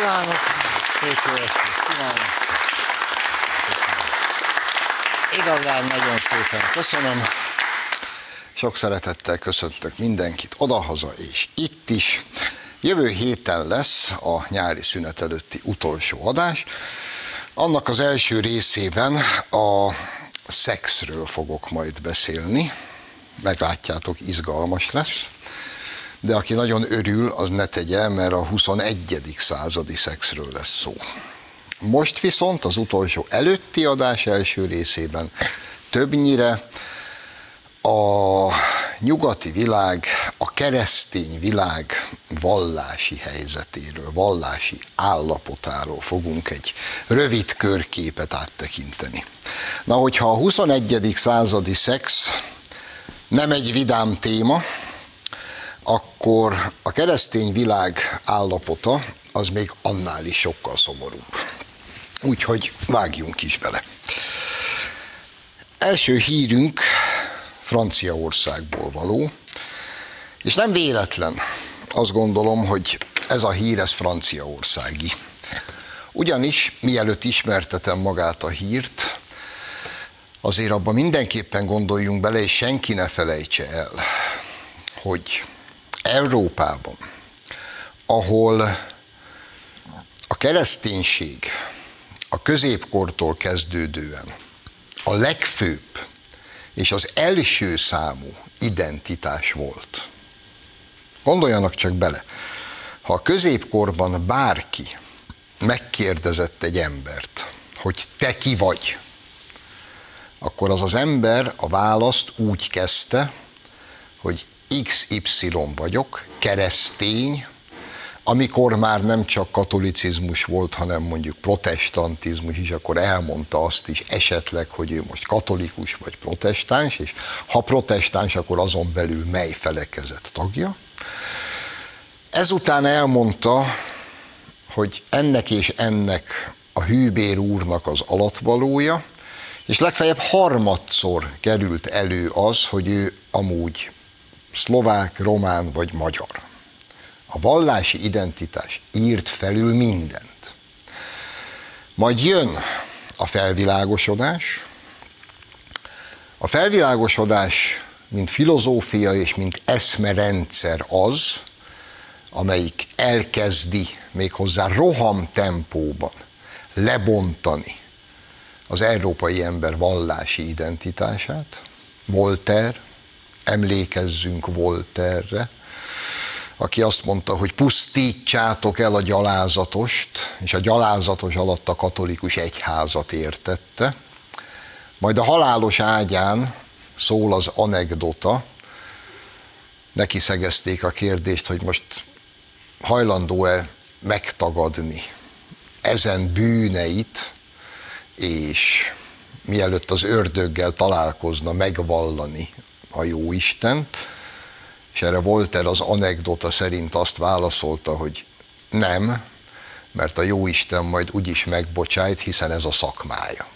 kívánok! Szép jó estét kívánok! Igazán nagyon szépen köszönöm. Sok szeretettel köszöntök mindenkit odahaza és itt is. Jövő héten lesz a nyári szünet előtti utolsó adás. Annak az első részében a szexről fogok majd beszélni. Meglátjátok, izgalmas lesz de aki nagyon örül, az ne tegye, mert a 21. századi szexről lesz szó. Most viszont az utolsó előtti adás első részében többnyire a nyugati világ, a keresztény világ vallási helyzetéről, vallási állapotáról fogunk egy rövid körképet áttekinteni. Na, hogyha a 21. századi szex nem egy vidám téma, akkor a keresztény világ állapota az még annál is sokkal szomorúbb. Úgyhogy vágjunk is bele. Első hírünk Franciaországból való, és nem véletlen, azt gondolom, hogy ez a hír, ez franciaországi. Ugyanis, mielőtt ismertetem magát a hírt, azért abban mindenképpen gondoljunk bele, és senki ne felejtse el, hogy Európában, ahol a kereszténység a középkortól kezdődően a legfőbb és az első számú identitás volt. Gondoljanak csak bele, ha a középkorban bárki megkérdezett egy embert, hogy te ki vagy, akkor az az ember a választ úgy kezdte, hogy XY vagyok, keresztény, amikor már nem csak katolicizmus volt, hanem mondjuk protestantizmus is, akkor elmondta azt is esetleg, hogy ő most katolikus vagy protestáns, és ha protestáns, akkor azon belül mely felekezett tagja. Ezután elmondta, hogy ennek és ennek a hűbér úrnak az alatvalója, és legfeljebb harmadszor került elő az, hogy ő amúgy szlovák, román vagy magyar. A vallási identitás írt felül mindent. Majd jön a felvilágosodás. A felvilágosodás, mint filozófia és mint eszmerendszer az, amelyik elkezdi méghozzá roham tempóban lebontani az európai ember vallási identitását. Voltaire, emlékezzünk Volterre, aki azt mondta, hogy pusztítsátok el a gyalázatost, és a gyalázatos alatt a katolikus egyházat értette. Majd a halálos ágyán szól az anekdota, neki szegezték a kérdést, hogy most hajlandó-e megtagadni ezen bűneit, és mielőtt az ördöggel találkozna, megvallani a jó Istent, és erre Volter az anekdota szerint azt válaszolta, hogy nem, mert a jó Isten majd úgyis megbocsájt, hiszen ez a szakmája.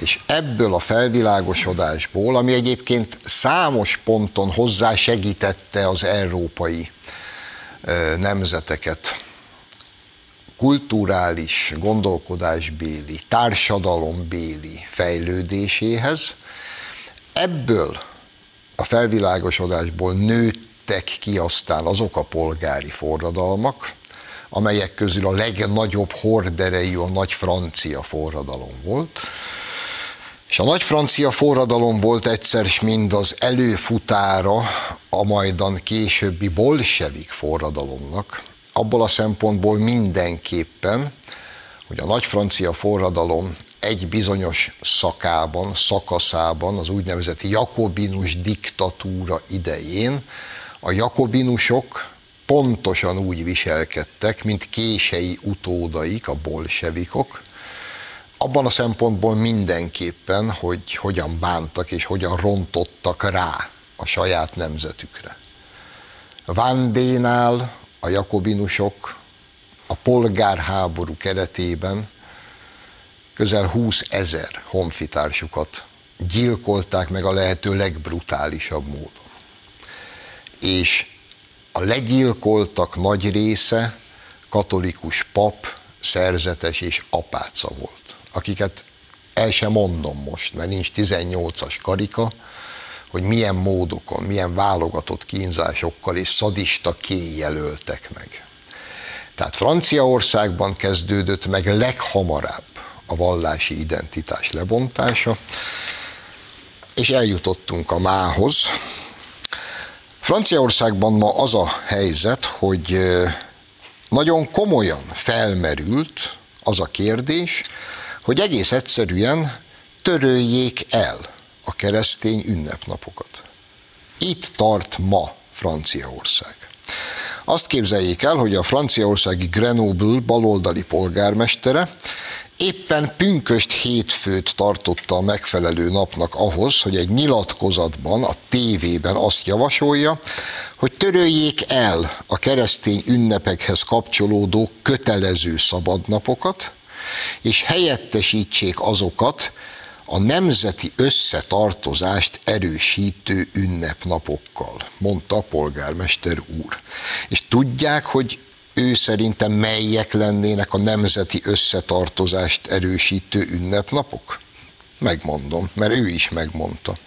És ebből a felvilágosodásból, ami egyébként számos ponton hozzá segítette az európai nemzeteket kulturális, gondolkodásbéli, társadalombéli fejlődéséhez, Ebből a felvilágosodásból nőttek ki aztán azok a polgári forradalmak, amelyek közül a legnagyobb horderejű a nagy francia forradalom volt. És a nagy francia forradalom volt egyszer mind az előfutára a majdan későbbi bolsevik forradalomnak, abból a szempontból mindenképpen, hogy a nagy francia forradalom egy bizonyos szakában, szakaszában, az úgynevezett jakobinus diktatúra idején a jakobinusok pontosan úgy viselkedtek, mint kései utódaik, a bolsevikok, abban a szempontból mindenképpen, hogy hogyan bántak és hogyan rontottak rá a saját nemzetükre. Vandénál a jakobinusok a polgárháború keretében közel 20 ezer honfitársukat gyilkolták meg a lehető legbrutálisabb módon. És a legyilkoltak nagy része katolikus pap, szerzetes és apáca volt, akiket el sem mondom most, mert nincs 18-as karika, hogy milyen módokon, milyen válogatott kínzásokkal és szadista kéjelöltek meg. Tehát Franciaországban kezdődött meg leghamarabb a vallási identitás lebontása, és eljutottunk a mához. Franciaországban ma az a helyzet, hogy nagyon komolyan felmerült az a kérdés, hogy egész egyszerűen töröljék el a keresztény ünnepnapokat. Itt tart ma Franciaország. Azt képzeljék el, hogy a franciaországi Grenoble baloldali polgármestere éppen pünköst hétfőt tartotta a megfelelő napnak ahhoz, hogy egy nyilatkozatban, a tévében azt javasolja, hogy töröljék el a keresztény ünnepekhez kapcsolódó kötelező szabadnapokat, és helyettesítsék azokat a nemzeti összetartozást erősítő ünnepnapokkal, mondta a polgármester úr. És tudják, hogy ő szerintem melyek lennének a nemzeti összetartozást erősítő ünnepnapok? Megmondom, mert ő is megmondta.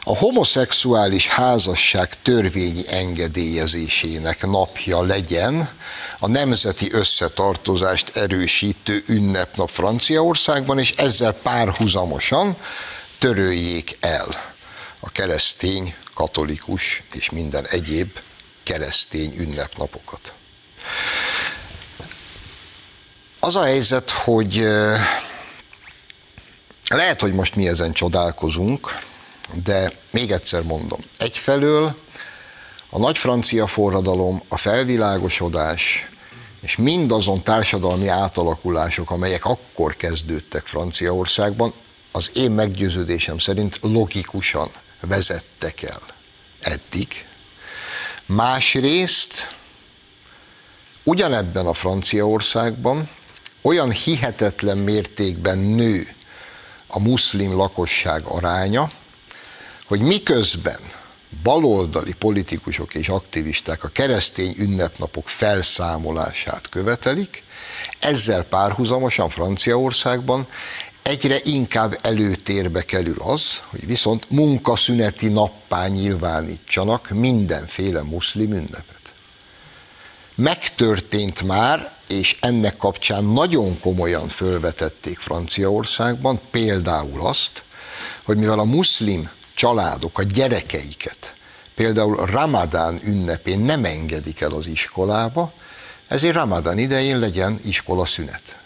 A homoszexuális házasság törvényi engedélyezésének napja legyen a nemzeti összetartozást erősítő ünnepnap Franciaországban, és ezzel párhuzamosan töröljék el a keresztény, katolikus és minden egyéb keresztény ünnepnapokat. Az a helyzet, hogy lehet, hogy most mi ezen csodálkozunk, de még egyszer mondom, egyfelől a nagy francia forradalom, a felvilágosodás és mindazon társadalmi átalakulások, amelyek akkor kezdődtek Franciaországban, az én meggyőződésem szerint logikusan vezettek el eddig. Másrészt ugyanebben a Franciaországban olyan hihetetlen mértékben nő a muszlim lakosság aránya, hogy miközben baloldali politikusok és aktivisták a keresztény ünnepnapok felszámolását követelik, ezzel párhuzamosan Franciaországban egyre inkább előtérbe kerül az, hogy viszont munkaszüneti nappá nyilvánítsanak mindenféle muszlim ünnepet. Megtörtént már, és ennek kapcsán nagyon komolyan fölvetették Franciaországban, például azt, hogy mivel a muszlim családok a gyerekeiket például Ramadán ünnepén nem engedik el az iskolába, ezért Ramadán idején legyen iskola szünet.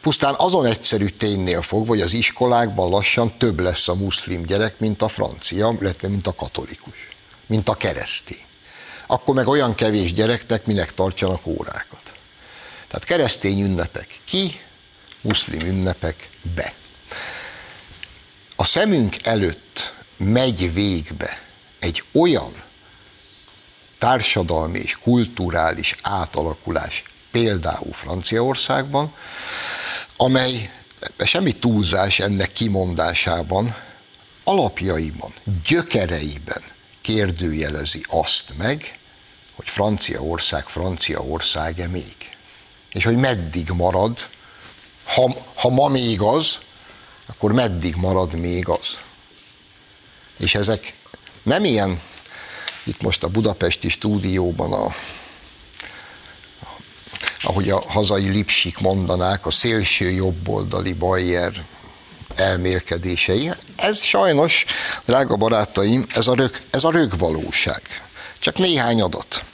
Pusztán azon egyszerű ténynél fog, hogy az iskolákban lassan több lesz a muszlim gyerek, mint a francia, illetve mint a katolikus, mint a keresztény. Akkor meg olyan kevés gyereknek minek tartsanak órákat. Tehát keresztény ünnepek ki, muszlim ünnepek be a szemünk előtt megy végbe egy olyan társadalmi és kulturális átalakulás, például Franciaországban, amely semmi túlzás ennek kimondásában, alapjaiban, gyökereiben kérdőjelezi azt meg, hogy Franciaország Franciaország-e még. És hogy meddig marad, ha, ha ma még az, akkor meddig marad még az? És ezek nem ilyen, itt most a budapesti stúdióban a, ahogy a hazai lipsik mondanák, a szélső jobboldali Bayer elmélkedései. Ez sajnos, drága barátaim, ez a, rög, ez a rögvalóság. Csak néhány adat.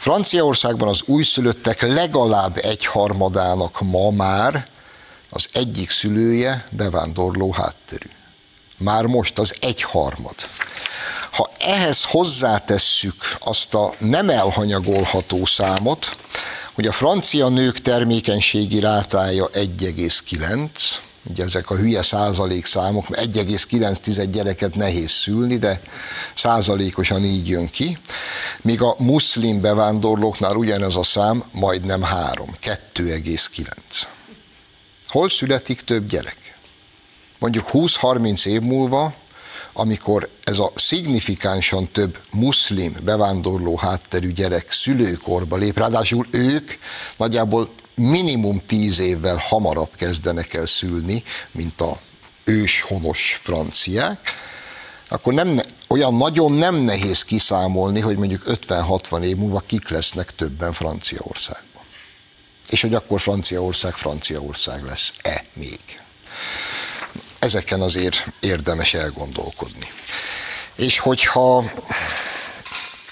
Franciaországban az újszülöttek legalább egy harmadának ma már az egyik szülője bevándorló hátterű. Már most az egyharmad. Ha ehhez hozzátesszük azt a nem elhanyagolható számot, hogy a francia nők termékenységi rátája 1,9, ugye ezek a hülye százalékszámok, 1,9 gyereket nehéz szülni, de százalékosan így jön ki, míg a muszlim bevándorlóknál ugyanez a szám majdnem 3, 2,9. Hol születik több gyerek? Mondjuk 20-30 év múlva amikor ez a szignifikánsan több muszlim bevándorló hátterű gyerek szülőkorba lép, ráadásul ők nagyjából minimum tíz évvel hamarabb kezdenek el szülni, mint a őshonos franciák, akkor nem, olyan nagyon nem nehéz kiszámolni, hogy mondjuk 50-60 év múlva kik lesznek többen Franciaországban. És hogy akkor Franciaország Franciaország lesz-e még. Ezeken azért érdemes elgondolkodni. És hogyha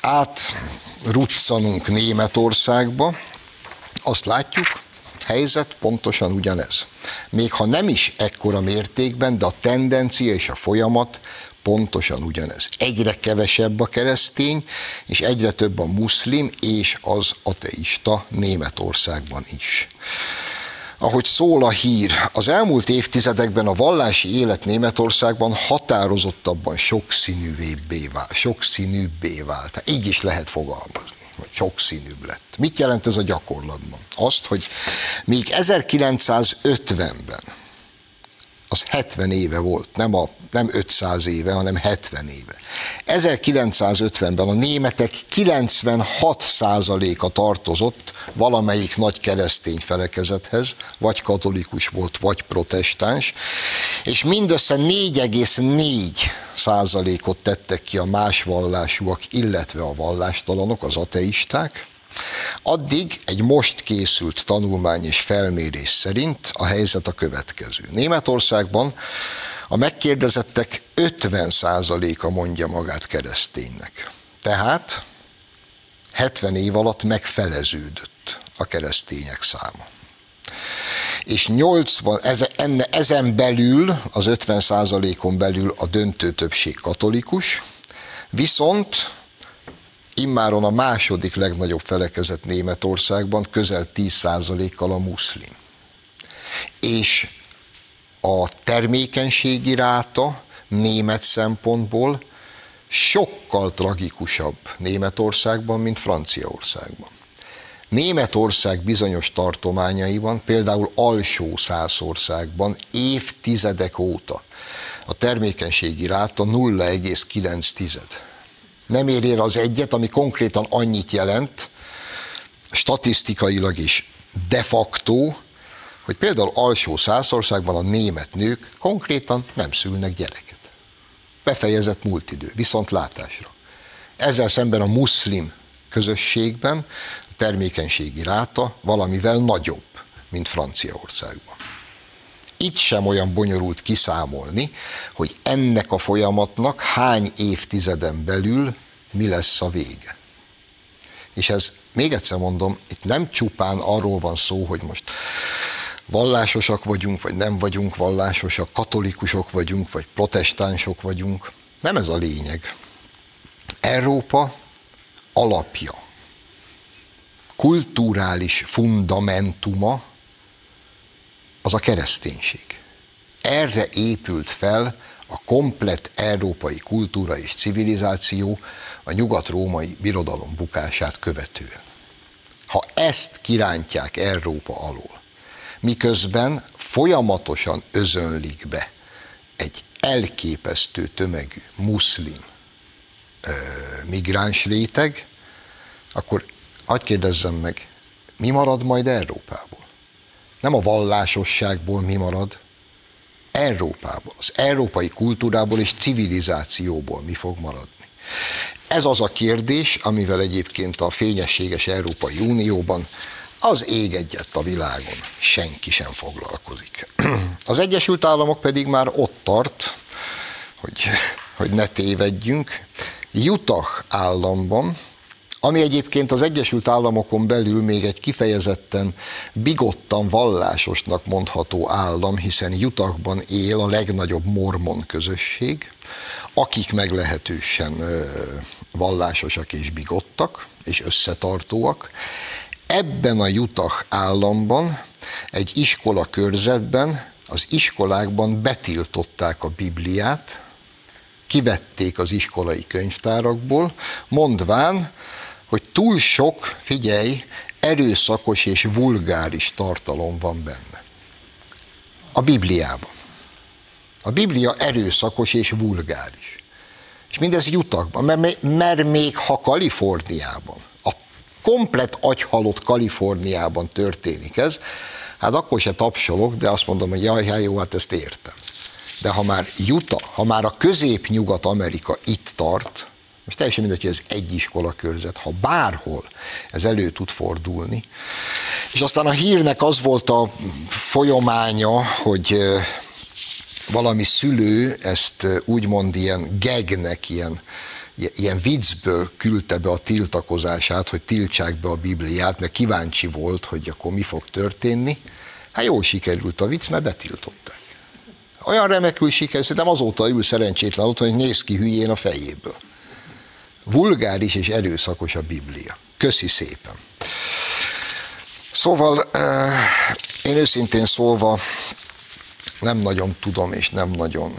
átruccanunk Németországba, azt látjuk, helyzet pontosan ugyanez. Még ha nem is ekkora mértékben, de a tendencia és a folyamat pontosan ugyanez. Egyre kevesebb a keresztény, és egyre több a muszlim és az ateista Németországban is. Ahogy szól a hír, az elmúlt évtizedekben a vallási élet Németországban határozottabban sokszínűbbé vált. Sokszínűbbé vált. Így is lehet fogalmazni vagy sokszínűbb lett. Mit jelent ez a gyakorlatban? Azt, hogy még 1950-ben, az 70 éve volt, nem, a, nem 500 éve, hanem 70 éve. 1950-ben a németek 96%-a tartozott valamelyik nagy keresztény felekezethez, vagy katolikus volt, vagy protestáns, és mindössze 4,4 százalékot tettek ki a más vallásúak, illetve a vallástalanok, az ateisták, Addig egy most készült tanulmány és felmérés szerint a helyzet a következő. Németországban a megkérdezettek 50%-a mondja magát kereszténynek. Tehát 70 év alatt megfeleződött a keresztények száma. És 80, enne, ezen belül, az 50 on belül a döntő többség katolikus, viszont immáron a második legnagyobb felekezet Németországban közel 10%-kal a muszlim. És a termékenységi ráta német szempontból sokkal tragikusabb Németországban, mint Franciaországban. Németország bizonyos tartományaiban, például alsó százországban évtizedek óta a termékenységi ráta 0,9. Nem ér el az egyet, ami konkrétan annyit jelent, statisztikailag is de facto, hogy például alsó százországban a német nők konkrétan nem szülnek gyereket. Befejezett múlt idő, viszont látásra. Ezzel szemben a muszlim közösségben a termékenységi ráta valamivel nagyobb, mint Franciaországban. Itt sem olyan bonyolult kiszámolni, hogy ennek a folyamatnak hány évtizeden belül mi lesz a vége. És ez, még egyszer mondom, itt nem csupán arról van szó, hogy most vallásosak vagyunk, vagy nem vagyunk vallásosak, katolikusok vagyunk, vagy protestánsok vagyunk. Nem ez a lényeg. Európa alapja, kulturális fundamentuma az a kereszténység. Erre épült fel a komplett európai kultúra és civilizáció a nyugat-római birodalom bukását követően. Ha ezt kirántják Európa alól, miközben folyamatosan özönlik be egy elképesztő tömegű muszlim ö, migráns réteg, akkor hagyd kérdezzem meg, mi marad majd Európából? Nem a vallásosságból mi marad, Európából, az európai kultúrából és civilizációból mi fog maradni. Ez az a kérdés, amivel egyébként a fényességes Európai Unióban az ég egyet a világon, senki sem foglalkozik. Az Egyesült Államok pedig már ott tart, hogy, hogy ne tévedjünk, Utah államban, ami egyébként az Egyesült Államokon belül még egy kifejezetten bigottan vallásosnak mondható állam, hiszen Utahban él a legnagyobb mormon közösség, akik meglehetősen vallásosak és bigottak, és összetartóak, Ebben a Utah államban, egy iskola körzetben, az iskolákban betiltották a Bibliát, kivették az iskolai könyvtárakból, mondván, hogy túl sok, figyelj, erőszakos és vulgáris tartalom van benne. A Bibliában. A Biblia erőszakos és vulgáris. És mindez jutakban, mert, mert még ha Kaliforniában, a komplet agyhalott Kaliforniában történik ez, hát akkor se tapsolok, de azt mondom, hogy jaj, jaj, jó, hát ezt értem. De ha már Utah, ha már a közép-nyugat-Amerika itt tart, most teljesen mindegy, hogy ez egy iskola körzet, ha bárhol ez elő tud fordulni. És aztán a hírnek az volt a folyamánya, hogy valami szülő ezt úgymond ilyen gegnek, ilyen, ilyen viccből küldte be a tiltakozását, hogy tiltsák be a Bibliát, mert kíváncsi volt, hogy akkor mi fog történni. Hát jól sikerült a vicc, mert betiltották. Olyan remekül sikerült, szerintem azóta ül szerencsétlen ott, hogy néz ki hülyén a fejéből. Vulgáris és erőszakos a Biblia. Köszi szépen. Szóval én őszintén szólva nem nagyon tudom és nem nagyon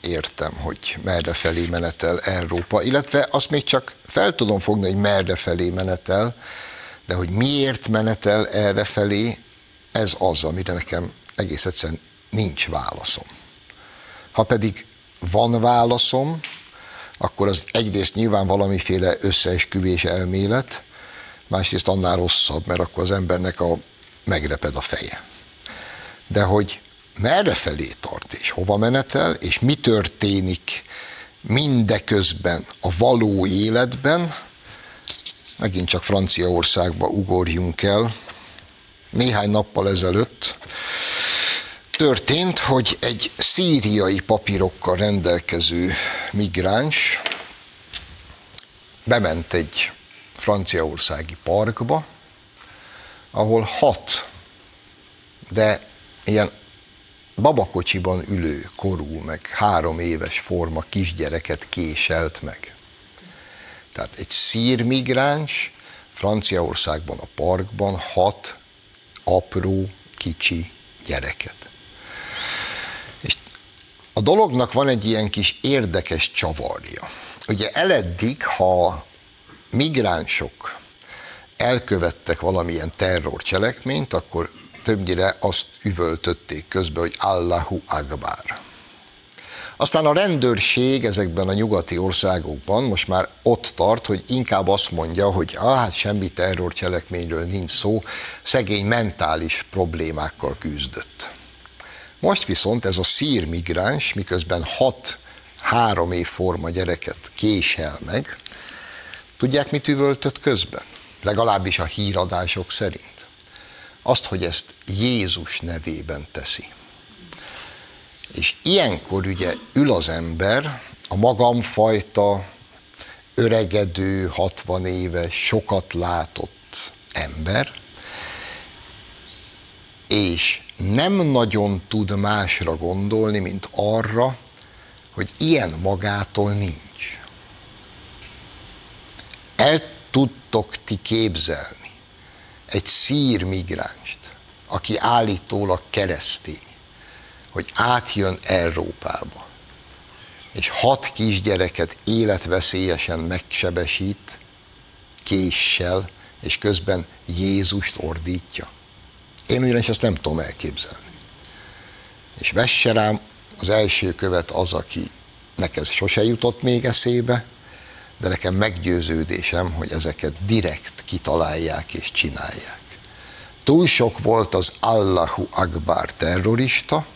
értem, hogy merre felé menetel Európa, illetve azt még csak fel tudom fogni, hogy merre felé menetel, de hogy miért menetel erre felé, ez az, amire nekem egész egyszerűen nincs válaszom. Ha pedig van válaszom, akkor az egyrészt nyilván valamiféle összeesküvés elmélet, másrészt annál rosszabb, mert akkor az embernek a megreped a feje. De hogy merre felé tart, és hova menetel, és mi történik mindeközben a való életben, megint csak Franciaországba ugorjunk el. Néhány nappal ezelőtt történt, hogy egy szíriai papírokkal rendelkező migráns bement egy franciaországi parkba, ahol hat, de ilyen babakocsiban ülő korú, meg három éves forma kisgyereket késelt meg. Tehát egy szírmigráns Franciaországban a parkban hat apró, kicsi gyereket. A dolognak van egy ilyen kis érdekes csavarja. Ugye eleddig, ha migránsok elkövettek valamilyen terrorcselekményt, akkor többnyire azt üvöltötték közben, hogy Allahu Akbar. Aztán a rendőrség ezekben a nyugati országokban most már ott tart, hogy inkább azt mondja, hogy ah, hát semmi terrorcselekményről nincs szó, szegény mentális problémákkal küzdött. Most viszont ez a szír miközben hat három év forma gyereket késel meg, tudják, mit üvöltött közben? Legalábbis a híradások szerint azt, hogy ezt Jézus nevében teszi. És ilyenkor ugye ül az ember, a magamfajta, öregedő, 60 éves, sokat látott ember, és nem nagyon tud másra gondolni, mint arra, hogy ilyen magától nincs. El tudtok ti képzelni, egy szír migránst, aki állítólag keresztény, hogy átjön Európába, és hat kisgyereket életveszélyesen megsebesít, késsel, és közben Jézust ordítja. Én ugyanis ezt nem tudom elképzelni. És vesse rám az első követ az, aki neked sose jutott még eszébe, de nekem meggyőződésem, hogy ezeket direkt kitalálják és csinálják. Túl sok volt az Allahu Akbar terrorista,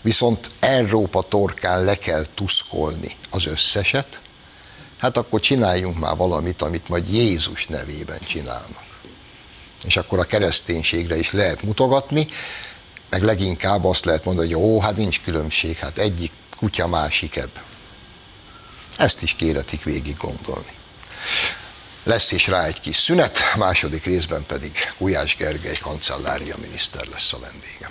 viszont Európa torkán le kell tuszkolni az összeset, hát akkor csináljunk már valamit, amit majd Jézus nevében csinálnak. És akkor a kereszténységre is lehet mutogatni, meg leginkább azt lehet mondani, hogy ó, hát nincs különbség, hát egyik kutya másik ebb. Ezt is kéretik végig gondolni. Lesz is rá egy kis szünet, második részben pedig Gulyás Gergely kancellária miniszter lesz a vendégem.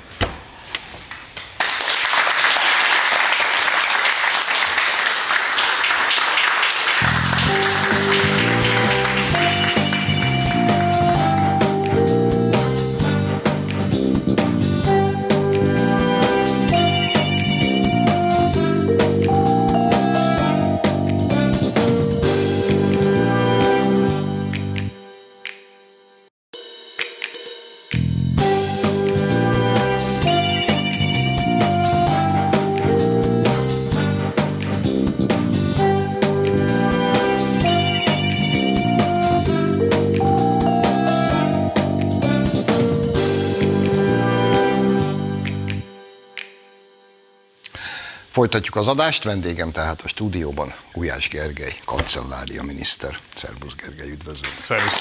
Folytatjuk az adást, vendégem tehát a stúdióban Gulyás Gergely, kancellária miniszter. Szerbusz Gergely, üdvözlöm. Szervusz,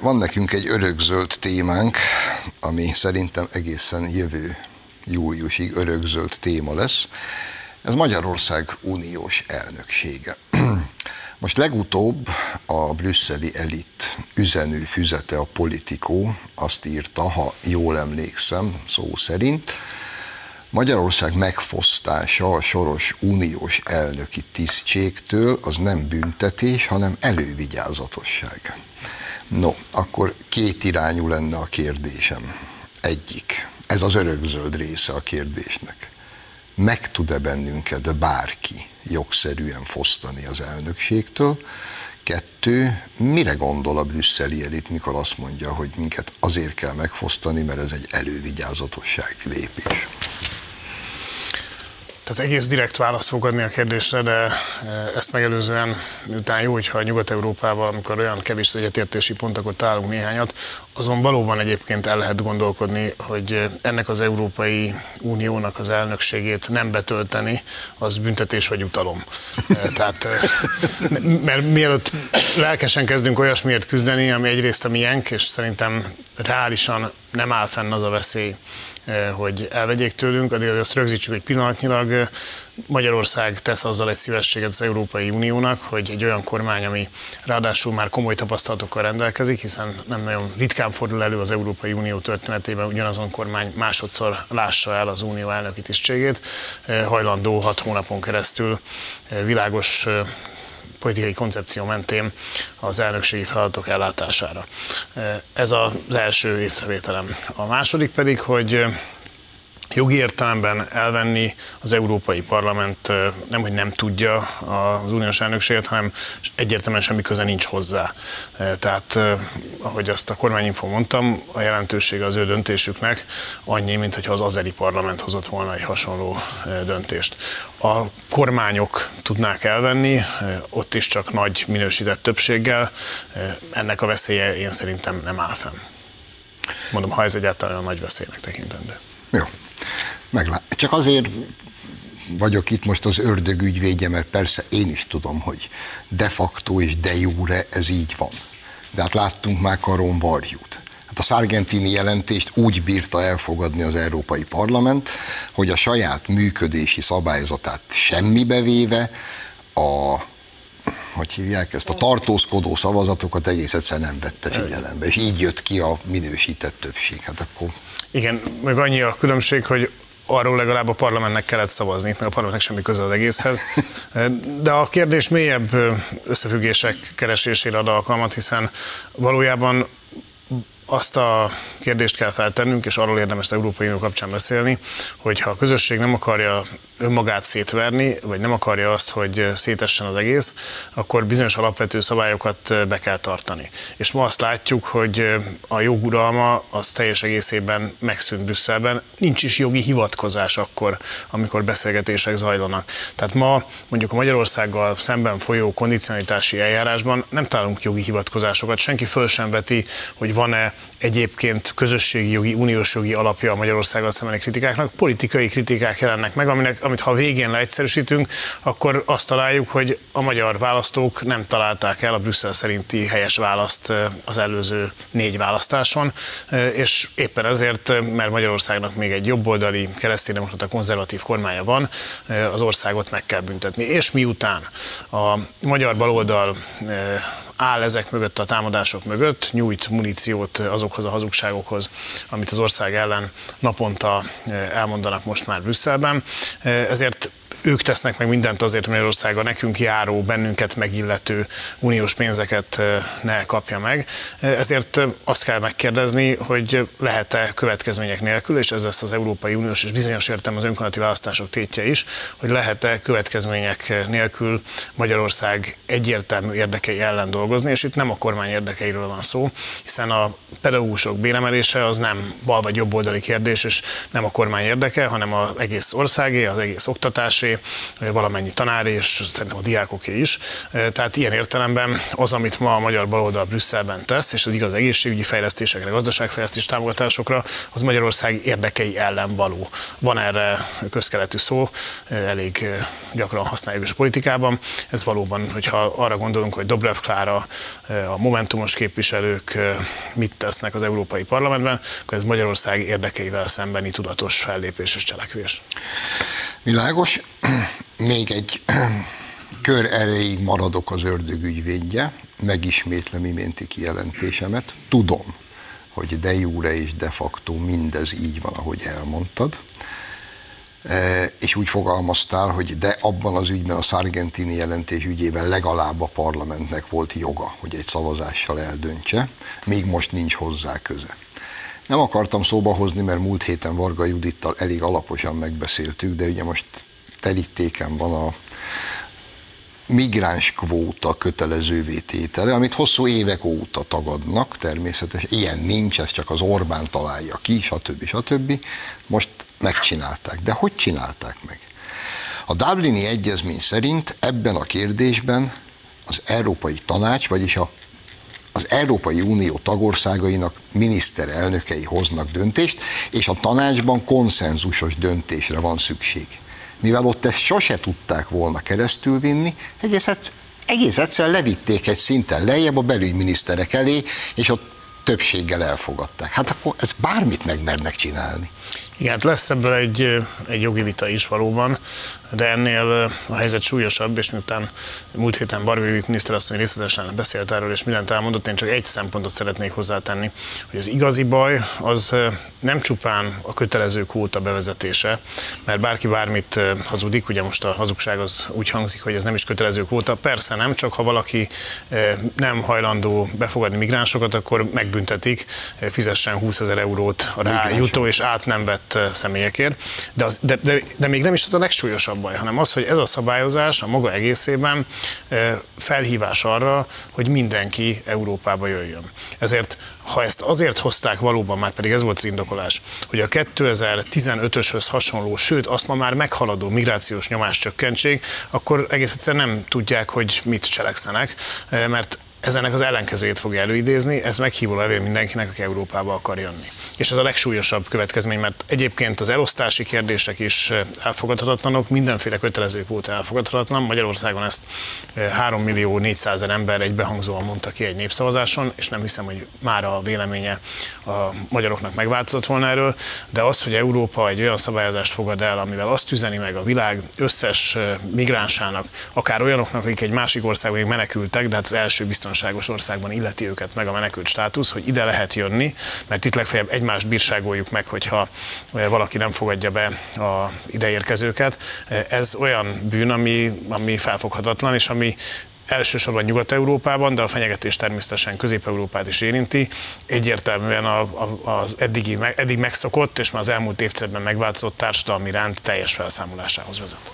Van nekünk egy örökzöld témánk, ami szerintem egészen jövő júliusig örökzöld téma lesz. Ez Magyarország uniós elnöksége. Most legutóbb a brüsszeli elit üzenő füzete a politikó azt írta, ha jól emlékszem, szó szerint, Magyarország megfosztása a soros uniós elnöki tisztségtől az nem büntetés, hanem elővigyázatosság. No, akkor két irányú lenne a kérdésem. Egyik, ez az örökzöld része a kérdésnek. Meg tud-e bennünket bárki jogszerűen fosztani az elnökségtől? Kettő, mire gondol a brüsszeli elit, mikor azt mondja, hogy minket azért kell megfosztani, mert ez egy elővigyázatossági lépés? Tehát egész direkt választ fog adni a kérdésre, de e, ezt megelőzően, miután jó, hogyha Nyugat-Európával, amikor olyan kevés egyetértési pontokat találunk néhányat, azon valóban egyébként el lehet gondolkodni, hogy ennek az Európai Uniónak az elnökségét nem betölteni, az büntetés vagy utalom. E, tehát, e, mert mielőtt lelkesen kezdünk olyasmiért küzdeni, ami egyrészt a miénk, és szerintem reálisan nem áll fenn az a veszély, hogy elvegyék tőlünk, addig azt rögzítsük egy pillanatnyilag. Eh, Magyarország tesz azzal egy szívességet az Európai Uniónak, hogy egy olyan kormány, ami ráadásul már komoly tapasztalatokkal rendelkezik, hiszen nem nagyon ritkán fordul elő az Európai Unió történetében ugyanazon kormány másodszor lássa el az unió elnöki tisztségét, eh, hajlandó hat hónapon keresztül világos politikai koncepció mentén az elnökségi feladatok ellátására. Ez az első észrevételem. A második pedig, hogy jogi értelemben elvenni az Európai Parlament nem, hogy nem tudja az uniós elnökséget, hanem egyértelműen semmi köze nincs hozzá. Tehát, ahogy azt a kormányinfo mondtam, a jelentősége az ő döntésüknek annyi, mint hogyha az azeri parlament hozott volna egy hasonló döntést. A kormányok tudnák elvenni, ott is csak nagy minősített többséggel. Ennek a veszélye én szerintem nem áll fenn. Mondom, ha ez egyáltalán nagy veszélynek tekintendő. Jó, Meglát. Csak azért vagyok itt most az ördög ügyvédje, mert persze én is tudom, hogy de facto és de jure ez így van. De hát láttunk már Karon Varjút. Hát a szargentini jelentést úgy bírta elfogadni az Európai Parlament, hogy a saját működési szabályzatát semmibe véve a hogy hívják ezt, a tartózkodó szavazatokat egész egyszer nem vette figyelembe, és így jött ki a minősített többség. Hát akkor... Igen, meg annyi a különbség, hogy arról legalább a parlamentnek kellett szavazni, mert a parlamentnek semmi köze az egészhez. De a kérdés mélyebb összefüggések keresésére ad alkalmat, hiszen valójában azt a kérdést kell feltennünk, és arról érdemes az Európai Unió kapcsán beszélni, hogy ha a közösség nem akarja önmagát szétverni, vagy nem akarja azt, hogy szétessen az egész, akkor bizonyos alapvető szabályokat be kell tartani. És ma azt látjuk, hogy a joguralma az teljes egészében megszűnt Brüsszelben, nincs is jogi hivatkozás akkor, amikor beszélgetések zajlanak. Tehát ma mondjuk a Magyarországgal szemben folyó kondicionalitási eljárásban nem találunk jogi hivatkozásokat, senki föl sem veti, hogy van-e egyébként közösségi jogi, uniós jogi alapja a Magyarországgal szembeni kritikáknak, politikai kritikák jelennek meg, aminek, amit ha végén leegyszerűsítünk, akkor azt találjuk, hogy a magyar választók nem találták el a Brüsszel szerinti helyes választ az előző négy választáson, és éppen ezért, mert Magyarországnak még egy jobboldali kereszténydemokrata konzervatív kormánya van, az országot meg kell büntetni. És miután a magyar baloldal áll ezek mögött a támadások mögött, nyújt muníciót azokhoz a hazugságokhoz, amit az ország ellen naponta elmondanak most már Brüsszelben. Ezért ők tesznek meg mindent azért, hogy Magyarország a nekünk járó, bennünket megillető uniós pénzeket ne kapja meg. Ezért azt kell megkérdezni, hogy lehet-e következmények nélkül, és ez lesz az Európai Uniós és bizonyos értem az önkormányzati választások tétje is, hogy lehet-e következmények nélkül Magyarország egyértelmű érdekei ellen dolgozni, és itt nem a kormány érdekeiről van szó, hiszen a pedagógusok béremelése az nem bal vagy jobb oldali kérdés, és nem a kormány érdeke, hanem az egész országé, az egész oktatásé, vezetésé, valamennyi tanár és szerintem a diákoké is. Tehát ilyen értelemben az, amit ma a magyar baloldal Brüsszelben tesz, és az igaz egészségügyi fejlesztésekre, gazdaságfejlesztés támogatásokra, az Magyarország érdekei ellen való. Van erre közkeletű szó, elég gyakran használjuk is a politikában. Ez valóban, hogyha arra gondolunk, hogy Dobrev Klára, a Momentumos képviselők mit tesznek az Európai Parlamentben, akkor ez Magyarország érdekeivel szembeni tudatos fellépés és cselekvés. Világos. Még egy kör erejéig maradok az ördögügyvédje, megismétlem iménti kijelentésemet. Tudom, hogy de jure és de facto mindez így van, ahogy elmondtad. E, és úgy fogalmaztál, hogy de abban az ügyben, a Sargentini jelentés ügyében legalább a parlamentnek volt joga, hogy egy szavazással eldöntse, még most nincs hozzá köze. Nem akartam szóba hozni, mert múlt héten Varga Judittal elég alaposan megbeszéltük, de ugye most terítéken van a migráns kvóta kötelezővé tétele, amit hosszú évek óta tagadnak, természetesen ilyen nincs, ez csak az Orbán találja ki, stb. stb. Most megcsinálták. De hogy csinálták meg? A Dublini Egyezmény szerint ebben a kérdésben az Európai Tanács, vagyis a, az Európai Unió tagországainak miniszterelnökei hoznak döntést, és a tanácsban konszenzusos döntésre van szükség. Mivel ott ezt sose tudták volna keresztülvinni, egész, egész egyszerűen levitték egy szinten lejjebb a belügyminiszterek elé, és ott többséggel elfogadták. Hát akkor ez bármit megmernek csinálni. Igen, hát lesz ebből egy, egy jogi vita is valóban, de ennél a helyzet súlyosabb, és miután múlt héten Barbie miniszterasszony részletesen beszélt erről, és mindent elmondott, én csak egy szempontot szeretnék hozzátenni, hogy az igazi baj az nem csupán a kötelező kvóta bevezetése, mert bárki bármit hazudik, ugye most a hazugság az úgy hangzik, hogy ez nem is kötelező kvóta, persze nem, csak ha valaki nem hajlandó befogadni migránsokat, akkor megbüntetik, fizessen 20 ezer eurót a rájutó és át nem vett személyekért, de, az, de, de, de még nem is az a legsúlyosabb baj, hanem az, hogy ez a szabályozás a maga egészében felhívás arra, hogy mindenki Európába jöjjön. Ezért, ha ezt azért hozták valóban, már pedig ez volt az indokolás, hogy a 2015-öshöz hasonló, sőt azt ma már meghaladó migrációs nyomás csökkentség, akkor egész egyszerűen nem tudják, hogy mit cselekszenek, mert ez ennek az ellenkezőjét fogja előidézni, ez meghívó levél mindenkinek, aki Európába akar jönni. És ez a legsúlyosabb következmény, mert egyébként az elosztási kérdések is elfogadhatatlanok, mindenféle kötelező volt elfogadhatatlan. Magyarországon ezt 3 millió 400 ember egybehangzóan mondta ki egy népszavazáson, és nem hiszem, hogy már a véleménye a magyaroknak megváltozott volna erről, de az, hogy Európa egy olyan szabályozást fogad el, amivel azt üzeni meg a világ összes migránsának, akár olyanoknak, akik egy másik országban menekültek, de hát az első biztonságos országban illeti őket meg a menekült státusz, hogy ide lehet jönni, mert itt legfeljebb egymást bírságoljuk meg, hogyha eh, valaki nem fogadja be a ideérkezőket. Eh, ez olyan bűn, ami, ami felfoghatatlan, és ami elsősorban Nyugat-Európában, de a fenyegetés természetesen Közép-Európát is érinti. Egyértelműen a, a, az eddigi, eddig megszokott és már az elmúlt évtizedben megváltozott társadalmi rend teljes felszámolásához vezet.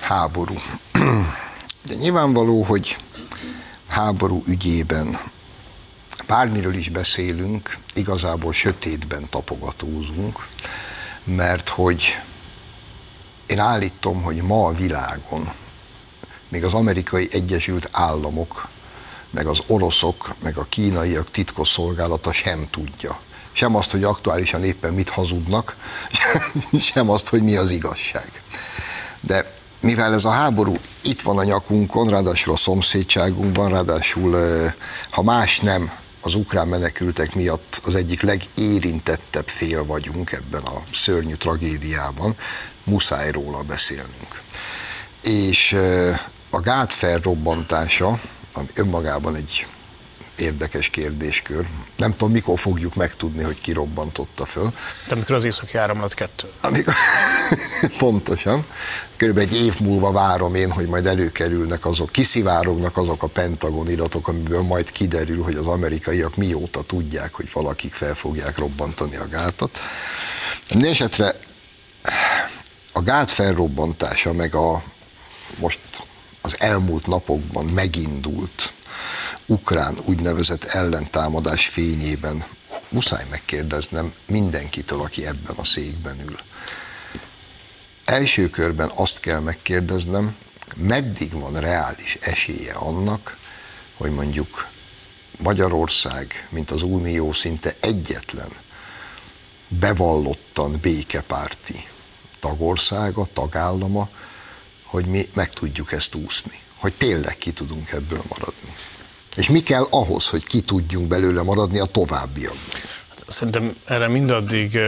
Háború. De nyilvánvaló, hogy háború ügyében bármiről is beszélünk, igazából sötétben tapogatózunk, mert hogy én állítom, hogy ma a világon még az amerikai Egyesült Államok, meg az oroszok, meg a kínaiak titkosszolgálata sem tudja. Sem azt, hogy aktuálisan éppen mit hazudnak, sem azt, hogy mi az igazság. De mivel ez a háború itt van a nyakunkon, ráadásul a szomszédságunkban, ráadásul ha más nem, az ukrán menekültek miatt az egyik legérintettebb fél vagyunk ebben a szörnyű tragédiában, muszáj róla beszélnünk. És a gát felrobbantása, ami önmagában egy érdekes kérdéskör. Nem tudom, mikor fogjuk megtudni, hogy ki robbantotta föl. De amikor az északi áramlat kettő. Amikor, pontosan. Körülbelül egy év múlva várom én, hogy majd előkerülnek azok, kiszivárognak azok a Pentagon iratok, amiből majd kiderül, hogy az amerikaiak mióta tudják, hogy valakik fel fogják robbantani a gátat. Esetre a gát felrobbantása, meg a most az elmúlt napokban megindult ukrán úgynevezett ellentámadás fényében muszáj megkérdeznem mindenkitől, aki ebben a székben ül. első körben azt kell megkérdeznem, meddig van reális esélye annak, hogy mondjuk Magyarország, mint az Unió szinte egyetlen bevallottan békepárti tagországa, tagállama, hogy mi meg tudjuk ezt úszni, hogy tényleg ki tudunk ebből maradni. És mi kell ahhoz, hogy ki tudjunk belőle maradni a továbbiakban? Hát szerintem erre mindaddig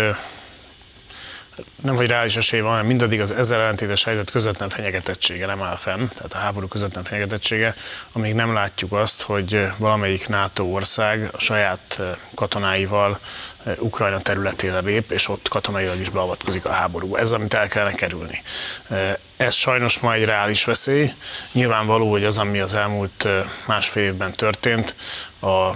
nem hogy reális esély van, hanem mindaddig az ezzel ellentétes helyzet közvetlen fenyegetettsége nem áll fenn, tehát a háború közvetlen fenyegetettsége, amíg nem látjuk azt, hogy valamelyik NATO ország a saját katonáival Ukrajna területére lép, és ott katonailag is beavatkozik a háborúba. Ez, amit el kellene kerülni. Ez sajnos ma egy reális veszély. Nyilvánvaló, hogy az, ami az elmúlt másfél évben történt, a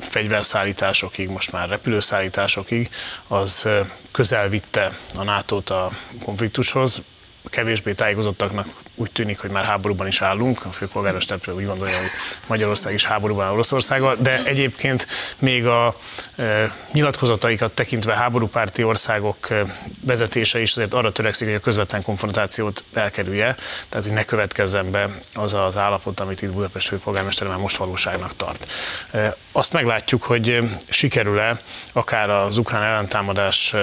fegyverszállításokig, most már repülőszállításokig, az közel vitte a NATO-t a konfliktushoz, kevésbé tájékozottaknak úgy tűnik, hogy már háborúban is állunk, a főpolgármester úgy gondolja, hogy Magyarország is háborúban Oroszországgal, de egyébként még a e, nyilatkozataikat tekintve háborúpárti országok e, vezetése is azért arra törekszik, hogy a közvetlen konfrontációt elkerülje, tehát hogy ne következzen be az az állapot, amit itt Budapest főpolgármester már most valóságnak tart. E, azt meglátjuk, hogy sikerül-e akár az ukrán ellentámadás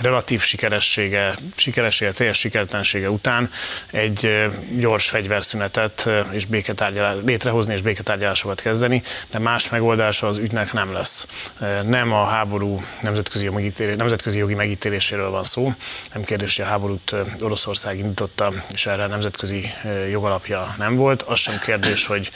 relatív sikeressége, sikeressége, teljes sikertelensége után egy gyors fegyverszünetet és béketárgyalás, létrehozni és béketárgyalásokat kezdeni, de más megoldása az ügynek nem lesz. Nem a háború nemzetközi jogi, megítélés, nemzetközi jogi megítéléséről van szó, nem kérdés, hogy a háborút Oroszország indította, és erre nemzetközi jogalapja nem volt. Az sem kérdés, hogy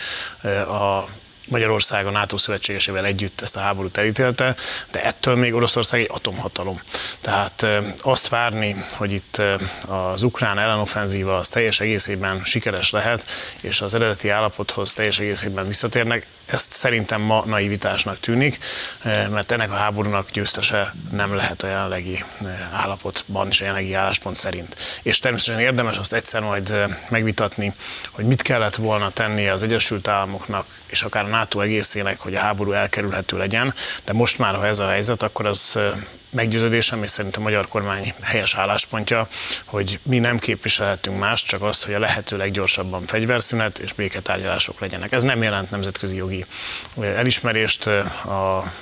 a Magyarország a NATO szövetségesével együtt ezt a háborút elítélte, de ettől még Oroszország egy atomhatalom. Tehát azt várni, hogy itt az ukrán ellenoffenzíva az teljes egészében sikeres lehet, és az eredeti állapothoz teljes egészében visszatérnek, ezt szerintem ma naivitásnak tűnik, mert ennek a háborúnak győztese nem lehet a jelenlegi állapotban és a jelenlegi álláspont szerint. És természetesen érdemes azt egyszer majd megvitatni, hogy mit kellett volna tennie az Egyesült Államoknak és akár NATO egészének, hogy a háború elkerülhető legyen, de most már, ha ez a helyzet, akkor az meggyőződésem, és szerintem a magyar kormány helyes álláspontja, hogy mi nem képviselhetünk más, csak azt, hogy a lehető leggyorsabban fegyverszünet és béketárgyalások legyenek. Ez nem jelent nemzetközi jogi elismerést a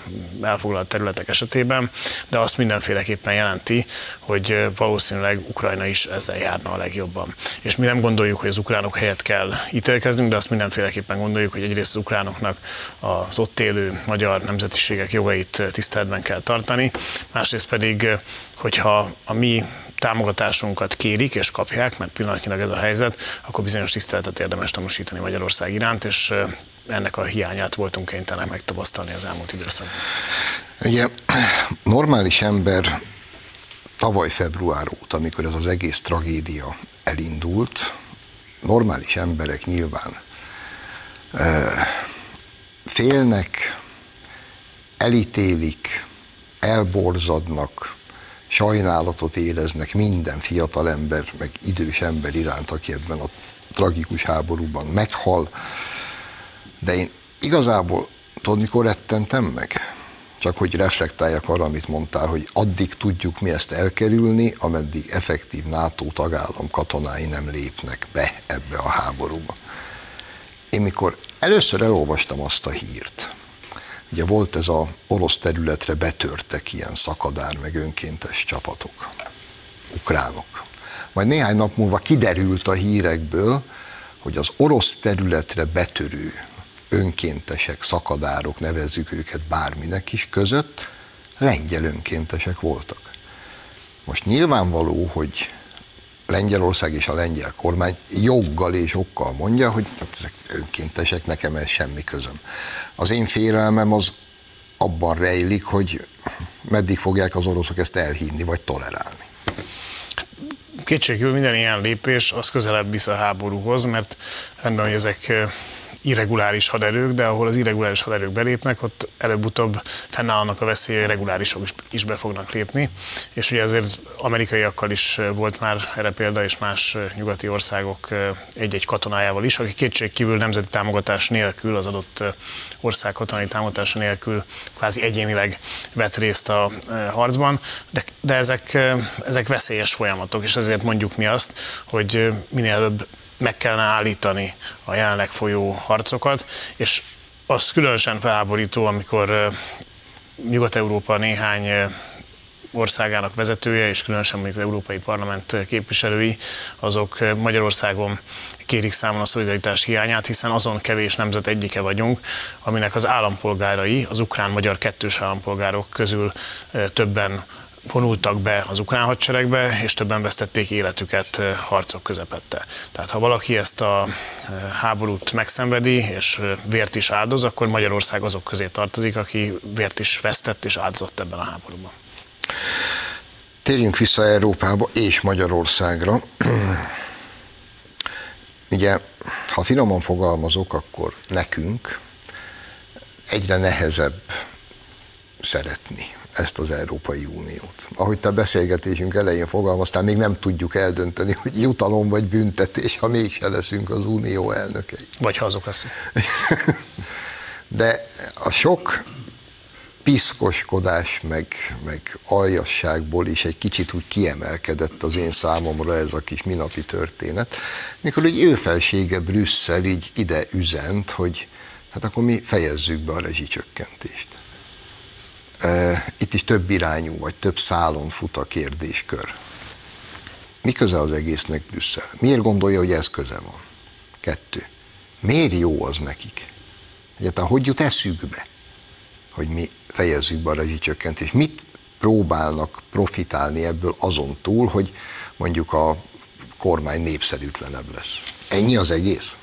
elfoglalt területek esetében, de azt mindenféleképpen jelenti, hogy valószínűleg Ukrajna is ezzel járna a legjobban. És mi nem gondoljuk, hogy az ukránok helyett kell ítélkeznünk, de azt mindenféleképpen gondoljuk, hogy egyrészt az ukránoknak az ott élő magyar nemzetiségek jogait tiszteletben kell tartani, másrészt pedig, hogyha a mi támogatásunkat kérik és kapják, mert pillanatnyilag ez a helyzet, akkor bizonyos tiszteletet érdemes tanúsítani Magyarország iránt, és ennek a hiányát voltunk kénytelenek megtapasztalni az elmúlt időszakban. Ugye normális ember tavaly február óta, amikor ez az egész tragédia elindult, normális emberek nyilván félnek, elítélik, elborzadnak, sajnálatot éreznek minden fiatal ember, meg idős ember iránt, aki ebben a tragikus háborúban meghal. De én igazából, tudod, mikor rettentem meg? Csak hogy reflektáljak arra, amit mondtál, hogy addig tudjuk mi ezt elkerülni, ameddig effektív NATO tagállam katonái nem lépnek be ebbe a háborúba. Én mikor először elolvastam azt a hírt, Ugye volt ez a orosz területre betörtek ilyen szakadár meg önkéntes csapatok, ukránok. Majd néhány nap múlva kiderült a hírekből, hogy az orosz területre betörő önkéntesek, szakadárok, nevezzük őket bárminek is között, lengyel önkéntesek voltak. Most nyilvánvaló, hogy Lengyelország és a lengyel kormány joggal és okkal mondja, hogy hát ezek önkéntesek, nekem ez semmi közöm. Az én félelmem az abban rejlik, hogy meddig fogják az oroszok ezt elhinni, vagy tolerálni. Kétségül minden ilyen lépés az közelebb visz a háborúhoz, mert rendben, hogy ezek irreguláris haderők, de ahol az irreguláris haderők belépnek, ott előbb-utóbb fennállnak a veszély, hogy regulárisok is, is be fognak lépni. És ugye ezért amerikaiakkal is volt már erre példa, és más nyugati országok egy-egy katonájával is, aki kétségkívül nemzeti támogatás nélkül, az adott ország katonai támogatása nélkül kvázi egyénileg vett részt a harcban, de, de ezek, ezek veszélyes folyamatok, és ezért mondjuk mi azt, hogy minél előbb meg kellene állítani a jelenleg folyó harcokat, és az különösen felháborító, amikor Nyugat-Európa néhány országának vezetője, és különösen mondjuk az Európai Parlament képviselői, azok Magyarországon kérik számon a szolidaritás hiányát, hiszen azon kevés nemzet egyike vagyunk, aminek az állampolgárai, az ukrán-magyar kettős állampolgárok közül többen vonultak be az ukrán hadseregbe, és többen vesztették életüket harcok közepette. Tehát ha valaki ezt a háborút megszenvedi, és vért is áldoz, akkor Magyarország azok közé tartozik, aki vért is vesztett és áldozott ebben a háborúban. Térjünk vissza Európába és Magyarországra. Ugye, ha finoman fogalmazok, akkor nekünk egyre nehezebb szeretni ezt az Európai Uniót. Ahogy te beszélgetésünk elején fogalmaztál, még nem tudjuk eldönteni, hogy jutalom vagy büntetés, ha mégse leszünk az Unió elnökei. Vagy ha azok leszünk. De a sok piszkoskodás, meg, meg aljasságból is egy kicsit úgy kiemelkedett az én számomra ez a kis minapi történet, mikor egy ő felsége Brüsszel így ide üzent, hogy hát akkor mi fejezzük be a rezsicsökkentést. Itt is több irányú, vagy több szálon fut a kérdéskör. Mi köze az egésznek Brüsszel? Miért gondolja, hogy ez köze van? Kettő. Miért jó az nekik? Egyáltalán hogy jut eszükbe, hogy mi fejezzük be a rezsicsökkentést? Mit próbálnak profitálni ebből azon túl, hogy mondjuk a kormány népszerűtlenebb lesz? Ennyi az egész?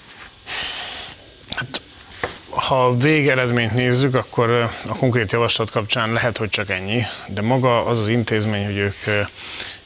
Ha a végeredményt nézzük, akkor a konkrét javaslat kapcsán lehet, hogy csak ennyi, de maga az az intézmény, hogy ők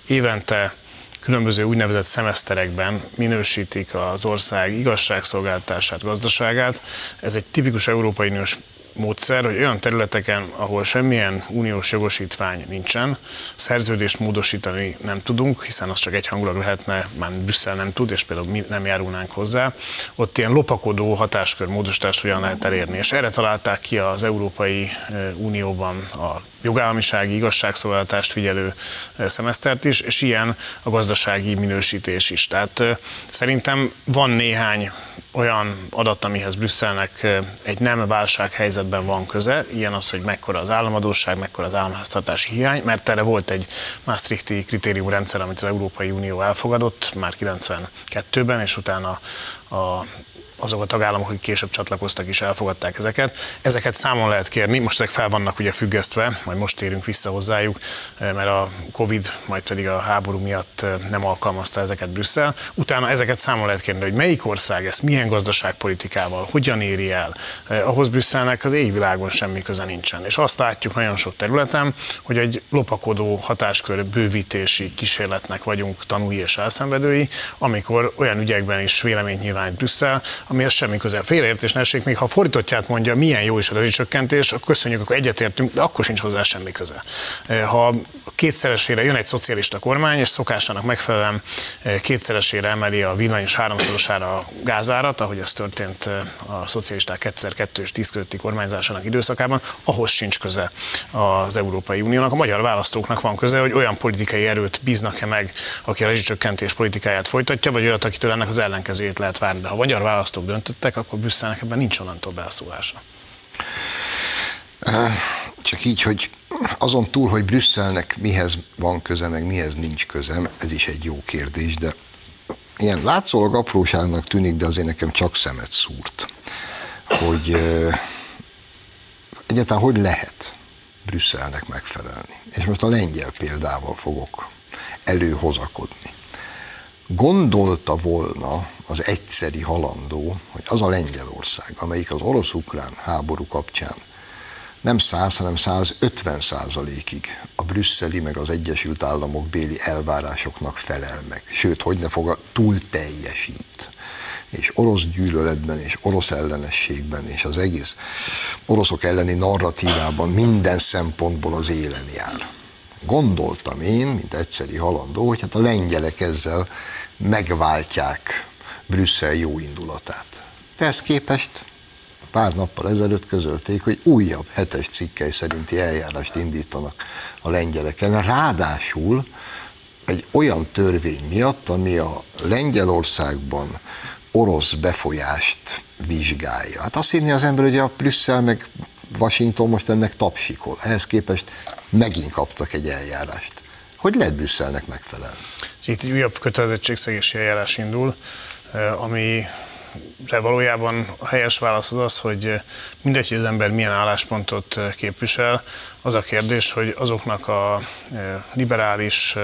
évente különböző úgynevezett szemeszterekben minősítik az ország igazságszolgáltását, gazdaságát. Ez egy tipikus Európai Uniós módszer, hogy olyan területeken, ahol semmilyen uniós jogosítvány nincsen, szerződést módosítani nem tudunk, hiszen az csak egy hangulag lehetne, már Brüsszel nem tud, és például mi nem járulnánk hozzá, ott ilyen lopakodó hatáskör módosítást hogyan lehet elérni. És erre találták ki az Európai Unióban a jogállamisági igazságszolgáltást figyelő szemesztert is, és ilyen a gazdasági minősítés is. Tehát szerintem van néhány olyan adat, amihez Brüsszelnek egy nem válsághelyzetben van köze, ilyen az, hogy mekkora az államadóság, mekkora az államháztartási hiány, mert erre volt egy Maastrichti kritériumrendszer, amit az Európai Unió elfogadott már 92-ben, és utána a azok a tagállamok, akik később csatlakoztak is elfogadták ezeket. Ezeket számon lehet kérni, most ezek fel vannak ugye függesztve, majd most térünk vissza hozzájuk, eh, mert a Covid, majd pedig a háború miatt eh, nem alkalmazta ezeket Brüsszel. Utána ezeket számon lehet kérni, hogy melyik ország ezt milyen gazdaságpolitikával, hogyan éri el. Eh, ahhoz Brüsszelnek az égvilágon semmi köze nincsen. És azt látjuk nagyon sok területen, hogy egy lopakodó hatáskör bővítési kísérletnek vagyunk tanúi és elszenvedői, amikor olyan ügyekben is véleményt nyilvánít Brüsszel, amihez semmi köze. Félreértés ne essék, még ha fordítottját mondja, milyen jó is a rezsicsökkentés, akkor köszönjük, akkor egyetértünk, de akkor sincs hozzá semmi köze. E, ha kétszeresére jön egy szocialista kormány, és szokásának megfelelően e, kétszeresére emeli a villany és háromszorosára a gázárat, ahogy ez történt e, a szocialisták 2002 és 10 közötti kormányzásának időszakában, ahhoz sincs köze az Európai Uniónak. A magyar választóknak van köze, hogy olyan politikai erőt bíznak-e meg, aki a rezsicsökkentés politikáját folytatja, vagy olyat, akitől ennek az ellenkezőjét lehet várni. De ha a magyar választók választók döntöttek, akkor Brüsszelnek ebben nincs onnantól belszólása. Csak így, hogy azon túl, hogy Brüsszelnek mihez van köze, meg mihez nincs köze, ez is egy jó kérdés, de ilyen látszólag apróságnak tűnik, de azért nekem csak szemet szúrt, hogy egyáltalán hogy lehet Brüsszelnek megfelelni. És most a lengyel példával fogok előhozakodni. Gondolta volna az egyszeri halandó, hogy az a Lengyelország, amelyik az orosz-ukrán háború kapcsán nem 100, hanem 150 százalékig a brüsszeli meg az Egyesült Államok béli elvárásoknak felel meg. Sőt, hogy ne fog, túl teljesít. és orosz gyűlöletben, és orosz ellenességben, és az egész oroszok elleni narratívában minden szempontból az élen jár. Gondoltam én, mint egyszeri halandó, hogy hát a lengyelek ezzel megváltják Brüsszel jó indulatát. Ehhez képest pár nappal ezelőtt közölték, hogy újabb hetes cikkei szerinti eljárást indítanak a lengyeleken. Ráadásul egy olyan törvény miatt, ami a Lengyelországban orosz befolyást vizsgálja. Hát azt hinni az ember, hogy a Brüsszel meg Washington most ennek tapsikol. Ehhez képest megint kaptak egy eljárást. Hogy lehet Brüsszelnek megfelelni? Itt egy újabb kötelezettségszegési eljárás indul, eh, ami valójában a helyes válasz az az, hogy mindegy, hogy az ember milyen álláspontot eh, képvisel, az a kérdés, hogy azoknak a eh, liberális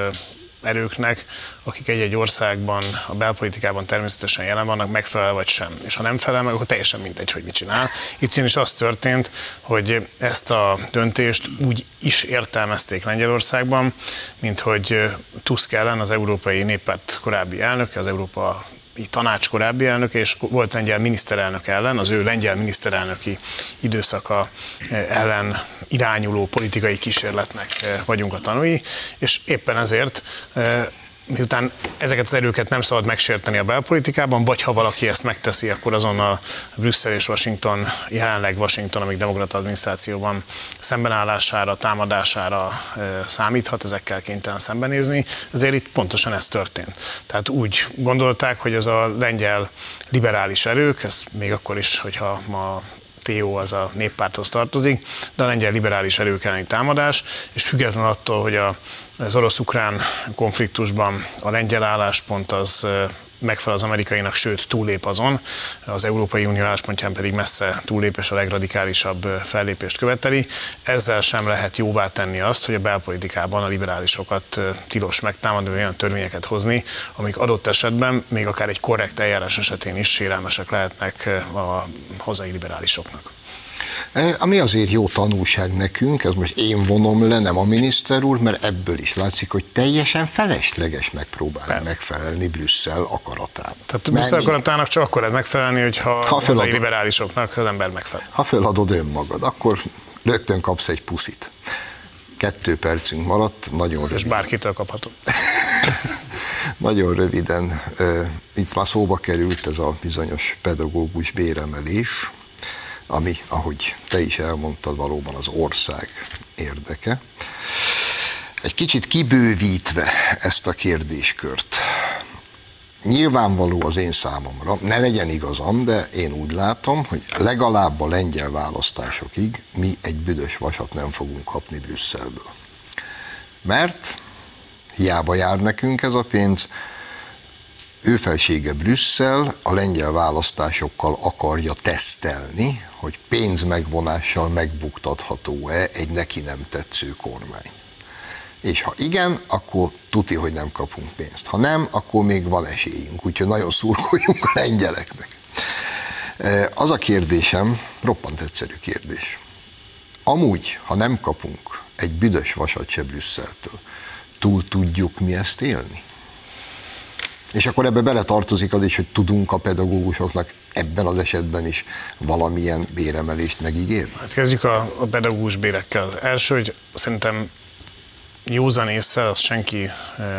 erőknek, akik egy-egy országban, a belpolitikában természetesen jelen vannak, megfelel vagy sem. És ha nem felel meg, akkor teljesen mindegy, hogy mit csinál. Itt ugyanis az történt, hogy ezt a döntést úgy is értelmezték Lengyelországban, mint hogy Tusk ellen az Európai Néppárt korábbi elnöke, az Európa tanács korábbi elnöke, és volt lengyel miniszterelnök ellen, az ő lengyel miniszterelnöki időszaka ellen irányuló politikai kísérletnek vagyunk a tanúi, és éppen ezért miután ezeket az erőket nem szabad megsérteni a belpolitikában, vagy ha valaki ezt megteszi, akkor azonnal Brüsszel és Washington, jelenleg Washington, amíg demokrata adminisztrációban szembenállására, támadására számíthat, ezekkel kénytelen szembenézni. Ezért itt pontosan ez történt. Tehát úgy gondolták, hogy ez a lengyel liberális erők, ez még akkor is, hogyha ma PO az a néppárthoz tartozik, de a lengyel liberális erők elleni támadás, és független attól, hogy a, az orosz-ukrán konfliktusban a lengyel álláspont az megfelel az amerikainak, sőt túlép azon, az Európai Unió álláspontján pedig messze túlép és a legradikálisabb fellépést követeli. Ezzel sem lehet jóvá tenni azt, hogy a belpolitikában a liberálisokat tilos megtámadni, olyan törvényeket hozni, amik adott esetben, még akár egy korrekt eljárás esetén is sérelmesek lehetnek a hazai liberálisoknak. E, ami azért jó tanulság nekünk, ez most én vonom le, nem a miniszter úr, mert ebből is látszik, hogy teljesen felesleges megpróbálni Persze. megfelelni Brüsszel akaratának. Tehát Brüsszel akaratának csak akkor lehet megfelelni, hogyha ha a liberálisoknak az ember megfelel. Ha feladod önmagad, akkor rögtön kapsz egy puszit. Kettő percünk maradt, nagyon röviden. És bárkitől kapható. nagyon röviden, itt már szóba került ez a bizonyos pedagógus béremelés, ami, ahogy te is elmondtad, valóban az ország érdeke. Egy kicsit kibővítve ezt a kérdéskört, nyilvánvaló az én számomra, ne legyen igazam, de én úgy látom, hogy legalább a lengyel választásokig mi egy büdös vasat nem fogunk kapni Brüsszelből. Mert hiába jár nekünk ez a pénz, ő felsége Brüsszel a lengyel választásokkal akarja tesztelni, hogy pénzmegvonással megbuktatható-e egy neki nem tetsző kormány. És ha igen, akkor tuti, hogy nem kapunk pénzt. Ha nem, akkor még van esélyünk, úgyhogy nagyon szurkoljunk a lengyeleknek. E, az a kérdésem, roppant egyszerű kérdés. Amúgy, ha nem kapunk egy büdös vasat se Brüsszeltől, túl tudjuk mi ezt élni? És akkor ebbe beletartozik az is, hogy tudunk a pedagógusoknak ebben az esetben is valamilyen béremelést megígérni? Hát kezdjük a, a pedagógus bérekkel. első, hogy szerintem józan észre, azt senki eh,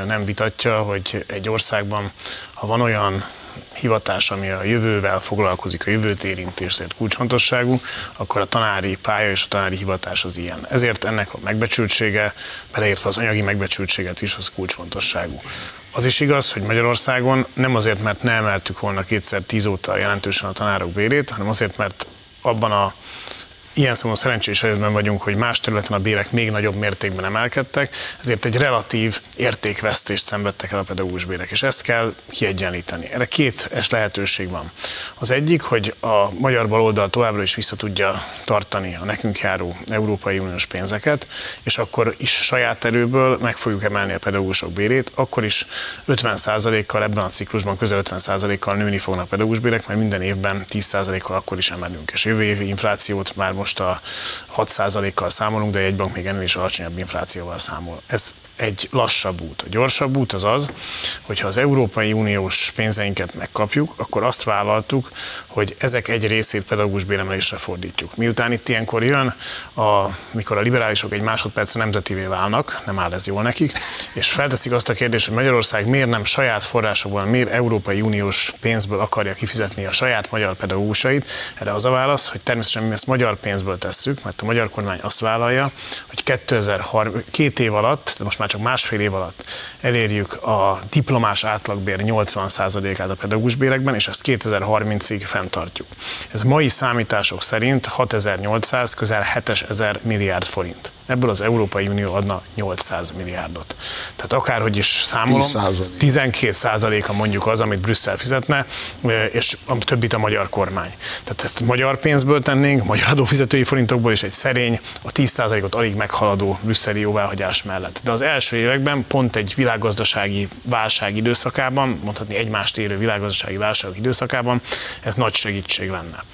nem vitatja, hogy egy országban, ha van olyan hivatás, ami a jövővel foglalkozik, a jövőt érinti, és ezért kulcsfontosságú, akkor a tanári pálya és a tanári hivatás az ilyen. Ezért ennek a megbecsültsége, beleértve az anyagi megbecsültséget is, az kulcsfontosságú. Az is igaz, hogy Magyarországon nem azért, mert ne emeltük volna kétszer tíz óta jelentősen a tanárok bérét, hanem azért, mert abban a ilyen szempontból szerencsés helyzetben vagyunk, hogy más területen a bérek még nagyobb mértékben emelkedtek, ezért egy relatív értékvesztést szenvedtek el a pedagógus bérek, és ezt kell kiegyenlíteni. Erre két es lehetőség van. Az egyik, hogy a magyar baloldal továbbra is vissza tudja tartani a nekünk járó Európai Uniós pénzeket, és akkor is saját erőből meg fogjuk emelni a pedagógusok bérét, akkor is 50%-kal ebben a ciklusban közel 50%-kal nőni fognak pedagógus bérek, mert minden évben 10%-kal akkor is emelünk. És jövő évi inflációt már most most a 6%-kal számolunk, de egy bank még ennél is alacsonyabb inflációval számol. Ez egy lassabb út. A gyorsabb út az az, hogyha az Európai Uniós pénzeinket megkapjuk, akkor azt vállaltuk, hogy ezek egy részét pedagógus béremelésre fordítjuk. Miután itt ilyenkor jön, a, mikor a liberálisok egy másodpercre nemzetivé válnak, nem áll ez jól nekik, és felteszik azt a kérdést, hogy Magyarország miért nem saját forrásokból, miért Európai Uniós pénzből akarja kifizetni a saját magyar pedagógusait. Erre az a válasz, hogy természetesen mi ezt magyar pénzből tesszük, mert a magyar kormány azt vállalja, hogy 2030, két év alatt, de most már csak másfél év alatt elérjük a diplomás átlagbér 80%-át a pedagógus bérekben, és ezt 2030-ig fenntartjuk. Ez mai számítások szerint 6800, közel 7000 milliárd forint. Ebből az Európai Unió adna 800 milliárdot. Tehát akárhogy is számolom, 12 százaléka mondjuk az, amit Brüsszel fizetne, és a többit a magyar kormány. Tehát ezt magyar pénzből tennénk, magyar adófizetői forintokból, és egy szerény, a 10 százalékot alig meghaladó brüsszeli jóváhagyás mellett. De az első években pont egy világgazdasági válság időszakában, mondhatni egymást érő világgazdasági válság időszakában, ez nagy segítség lenne.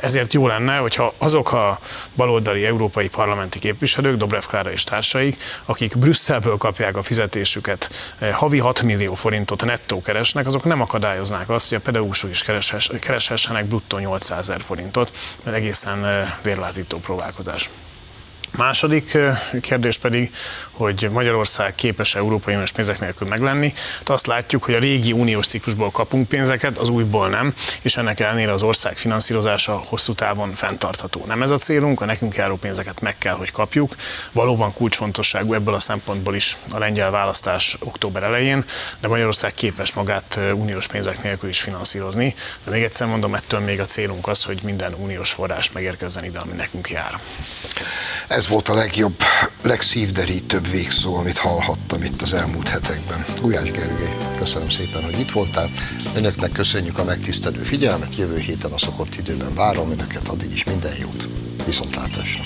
Ezért jó lenne, hogyha azok a baloldali európai parlamenti képviselők, Dobrev Klára és társaik, akik Brüsszelből kapják a fizetésüket, havi 6 millió forintot nettó keresnek, azok nem akadályoznák azt, hogy a pedagógusok is kereshessenek bruttó 800 ezer forintot, mert egészen vérlázító próbálkozás. Második kérdés pedig, hogy Magyarország képes Európai Uniós pénzek nélkül meglenni. Hát azt látjuk, hogy a régi uniós ciklusból kapunk pénzeket, az újból nem, és ennek ellenére az ország finanszírozása hosszú távon fenntartható. Nem ez a célunk, a nekünk járó pénzeket meg kell, hogy kapjuk. Valóban kulcsfontosságú ebből a szempontból is a lengyel választás október elején, de Magyarország képes magát uniós pénzek nélkül is finanszírozni. De még egyszer mondom, ettől még a célunk az, hogy minden uniós forrás megérkezzen ide, ami nekünk jár. Ez volt a legjobb, legszívderítőbb végszó, amit hallhattam itt az elmúlt hetekben. Gulyás Gergely, köszönöm szépen, hogy itt voltál. Önöknek köszönjük a megtisztelő figyelmet, jövő héten a szokott időben várom Önöket, addig is minden jót. Viszontlátásra!